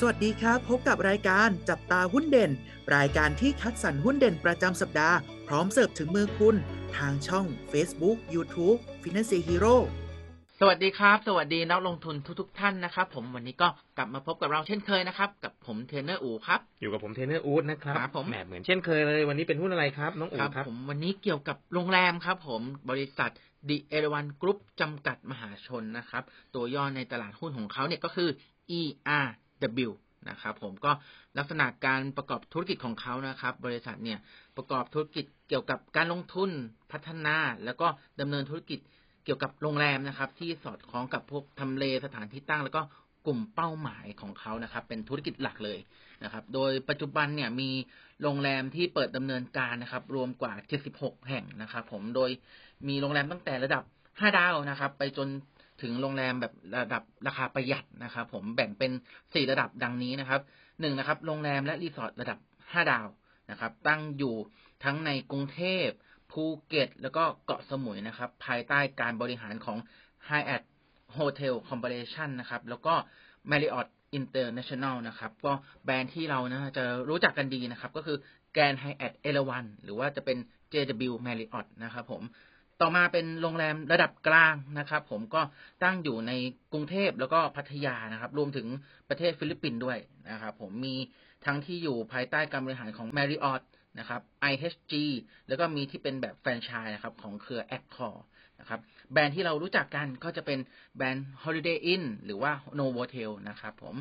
สวัสดีครับ พบกับรายการจับตาหุ้นเด่น รายการที่คัดสรรหุ้นเด่นประจำสัปดาห์ พร้อมเสิร์ฟถึงมือคุณ ทางช่อง Facebook YouTube Finance Hero สวัสดีครับ สวัสดีนักลงทุนทุกๆท่านนะครับ ผมวันนี้ก็กลับมาพบกับเราเช่นเคยนะครับ กับผมเทรนเนอร์อู๊ดครับ อยู่กับผมเทรนเนอร์อู๊ดนะครับครับผมแหมเหมือนเช่นเคยเลย วันนี้เป็นหุ้นอะไรครับน้องอู๊ครัดครับ ผมวันนี้เกี่ยวกับโรงแรมครับ ผมบริษัทดิเอราวัณกรุ๊ปจำกัดมหาชนนะครับ ตัวย่อในตลาดหุ้นของเขาเนี่ยก็คือ W นะครับผมก็ลักษณะการประกอบธุรกิจของเขานะครับ บริษัทเนี่ยประกอบธุรกิจเกี่ยวกับการลงทุนพัฒนา แล้วก็ดำเนินธุรกิจเกี่ยวกับโรงแรมนะครับ ที่สอดคล้องกับพวกทำเลสถานที่ตั้ง แล้วก็กลุ่มเป้าหมายของเขานะครับ เป็นธุรกิจหลักเลยนะครับ โดยปัจจุบันเนี่ยมีโรงแรมที่เปิดดำเนินการนะครับ รวมกว่า 76 แห่งนะครับ ผมโดยมีโรงแรมตั้งแต่ระดับ 5 ดาวนะครับ ไปจน ถึงโรงแรมแบบระดับราคาประหยัดนะครับผมแบ่งเป็น4ระดับดังนี้นะครับหนึ่งนะครับ โรงแรมและรีสอร์ทระดับ5ดาวนะครับ ตั้งอยู่ทั้งในกรุงเทพภูเก็ต แล้วก็เกาะสมุยนะครับ ภายใต้การบริหารของ Hyatt Hotel Corporation นะครับ แล้วก็ Marriott International นะครับ ก็แบรนด์ที่เรานะจะรู้จักกันดีนะครับ ก็คือ Grand Hyatt เอราวันหรือว่าจะเป็น JW Marriott นะครับผม ต่อมาเป็นโรงแรมระดับกลางนะครับ ผมก็ตั้งอยู่ในกรุงเทพแล้วก็พัทยานะครับ รวมถึงประเทศฟิลิปปินส์ด้วยนะครับ ผมมีทั้งที่อยู่ภายใต้การบริหารของ Marriott นะครับ IHG แล้วก็มีที่เป็นแบบแฟรนไชส์นะครับ ของเครือ Accor นะครับ แบรนด์ที่เรารู้จักกันก็จะเป็นแบรนด์ Holiday Inn หรือว่า Novotel นะครับ ผม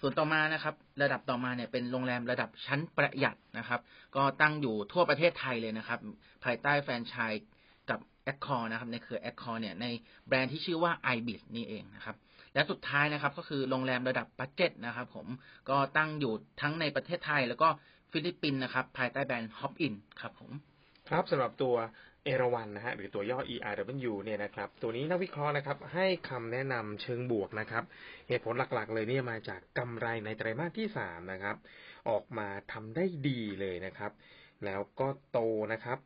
ส่วนต่อมานะครับ ระดับต่อมาเนี่ยเป็นโรงแรมระดับชั้นประหยัดนะครับ ก็ตั้งอยู่ทั่วประเทศไทยเลยนะครับ ภายใต้แฟรนไชส์ Accor นะครับในเครือ Accor เนี่ยในแบรนด์ที่ชื่อว่า ibis นี่เองนะครับและสุดท้ายนะครับก็คือโรงแรมระดับ budget นะครับผมก็ตั้งอยู่ทั้งในประเทศไทยแล้วก็ฟิลิปปินส์นะครับภายใต้แบรนด์ Hop Inn ครับผมครับสำหรับตัวเอราวัณนะฮะหรือตัวย่อ ERW เนี่ยนะครับตัวนี้นักวิเคราะห์นะครับให้คำแนะนำเชิงบวกนะครับ เหตุผลหลักๆ เลยเนี่ยมาจากกำไรในไตรมาสที่สามนะครับ ออกมาทำได้ดีเลยนะครับ แล้วก็โตนะครับ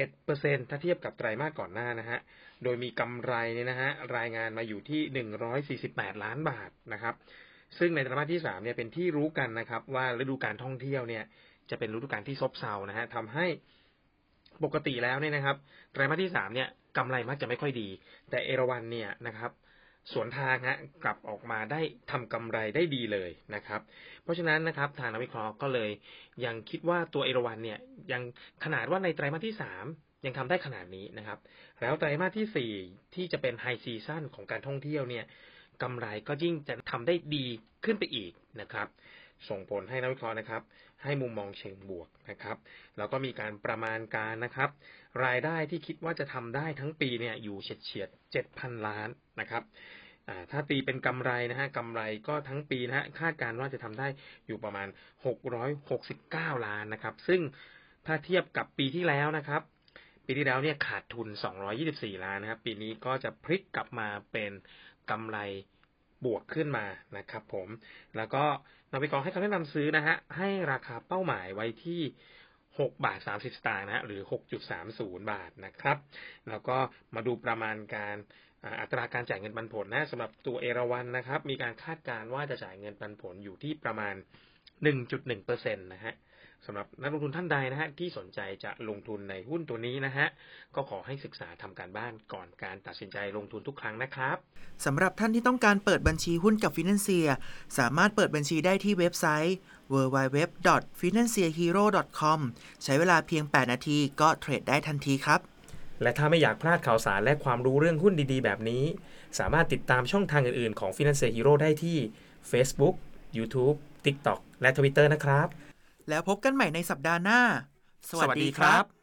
11%ถ้าเทียบกับไตรมาสก่อนหน้านะฮะ โดยมีกำไรเนี่ยนะฮะรายงานมาอยู่ที่ 148 ล้านบาทนะครับ ซึ่งในไตรมาสที่สามเนี่ยเป็นที่รู้กันนะครับ ว่าฤดูการท่องเที่ยวเนี่ยจะเป็นฤดูการที่ซบเซานะฮะทำให้ปกติแล้วเนี่ยนะครับ ไตรมาสที่สามเนี่ยกำไรมักจะไม่ค่อยดี แต่เอราวันเนี่ยนะครับ สวนทางฮะกลับออกมาได้ทำกำไรได้ดีเลยนะครับ เพราะฉะนั้นนะครับทางนักวิเคราะห์ก็เลยยังคิดว่าตัวเอราวันเนี่ยยังขนาดว่าในไตรมาสที่สามยังทำได้ขนาดนี้นะครับ แล้วไตรมาสที่สี่ที่จะเป็นไฮซีซั่นของการท่องเที่ยวเนี่ยกำไรก็ยิ่งจะทำได้ดีขึ้นไปอีกนะครับ ส่งผลให้นักวิเคราะห์นะครับ ให้มุมมองเชิงบวกนะครับ แล้วก็มีการประมาณการนะครับ รายได้ที่คิดว่าจะทำได้ทั้งปีเนี่ยอยู่เฉียดเฉียดเจ็ดพันล้านนะครับถ้าตีเป็นกำไรนะฮะกำไรก็ทั้งปีนะฮะคาดการณ์ว่าจะทำได้อยู่ประมาณหกร้อยหกสิบเก้าล้านนะครับ ซึ่งถ้าเทียบกับปีที่แล้วนะครับ ปีที่แล้วเนี่ยขาดทุน 224 ล้านนะครับ ปีนี้ก็จะพลิกกลับมาเป็นกำไร บวกขึ้นมานะครับผม แล้วก็นักวิเคราะห์ให้คำแนะนำซื้อนะฮะ ให้ราคาเป้าหมายไว้ที่6บาท30สตางค์นะฮะหรือ6.30บาทนะครับ แล้วก็มาดูประมาณการอัตราการจ่ายเงินปันผลนะสำหรับตัวเอราวันนะครับ มีการคาดการณ์ว่าจะจ่ายเงินปันผลอยู่ที่ประมาณ1.1%นะฮะ สำหรับนักลงทุนท่านใดนะฮะที่สนใจจะลงทุนในหุ้นตัวนี้นะฮะก็ขอให้ศึกษาทำการบ้านก่อนการตัดสินใจลงทุนทุกครั้งนะครับสำหรับท่านที่ต้องการเปิดบัญชีหุ้นกับ Financier สามารถเปิดบัญชีได้ที่เว็บไซต์ www.financierhero.com ใช้เวลาเพียง 8 นาทีก็เทรดได้ทันทีครับ และถ้าไม่อยากพลาดข่าวสารและความรู้เรื่องหุ้นดีๆ แบบนี้ สามารถติดตามช่องทางอื่นๆ ของ Financial Hero ได้ที่ Facebook, YouTube, TikTok และ Twitter นะครับ แล้วพบกันใหม่ในสัปดาห์หน้า สวัสดีครับ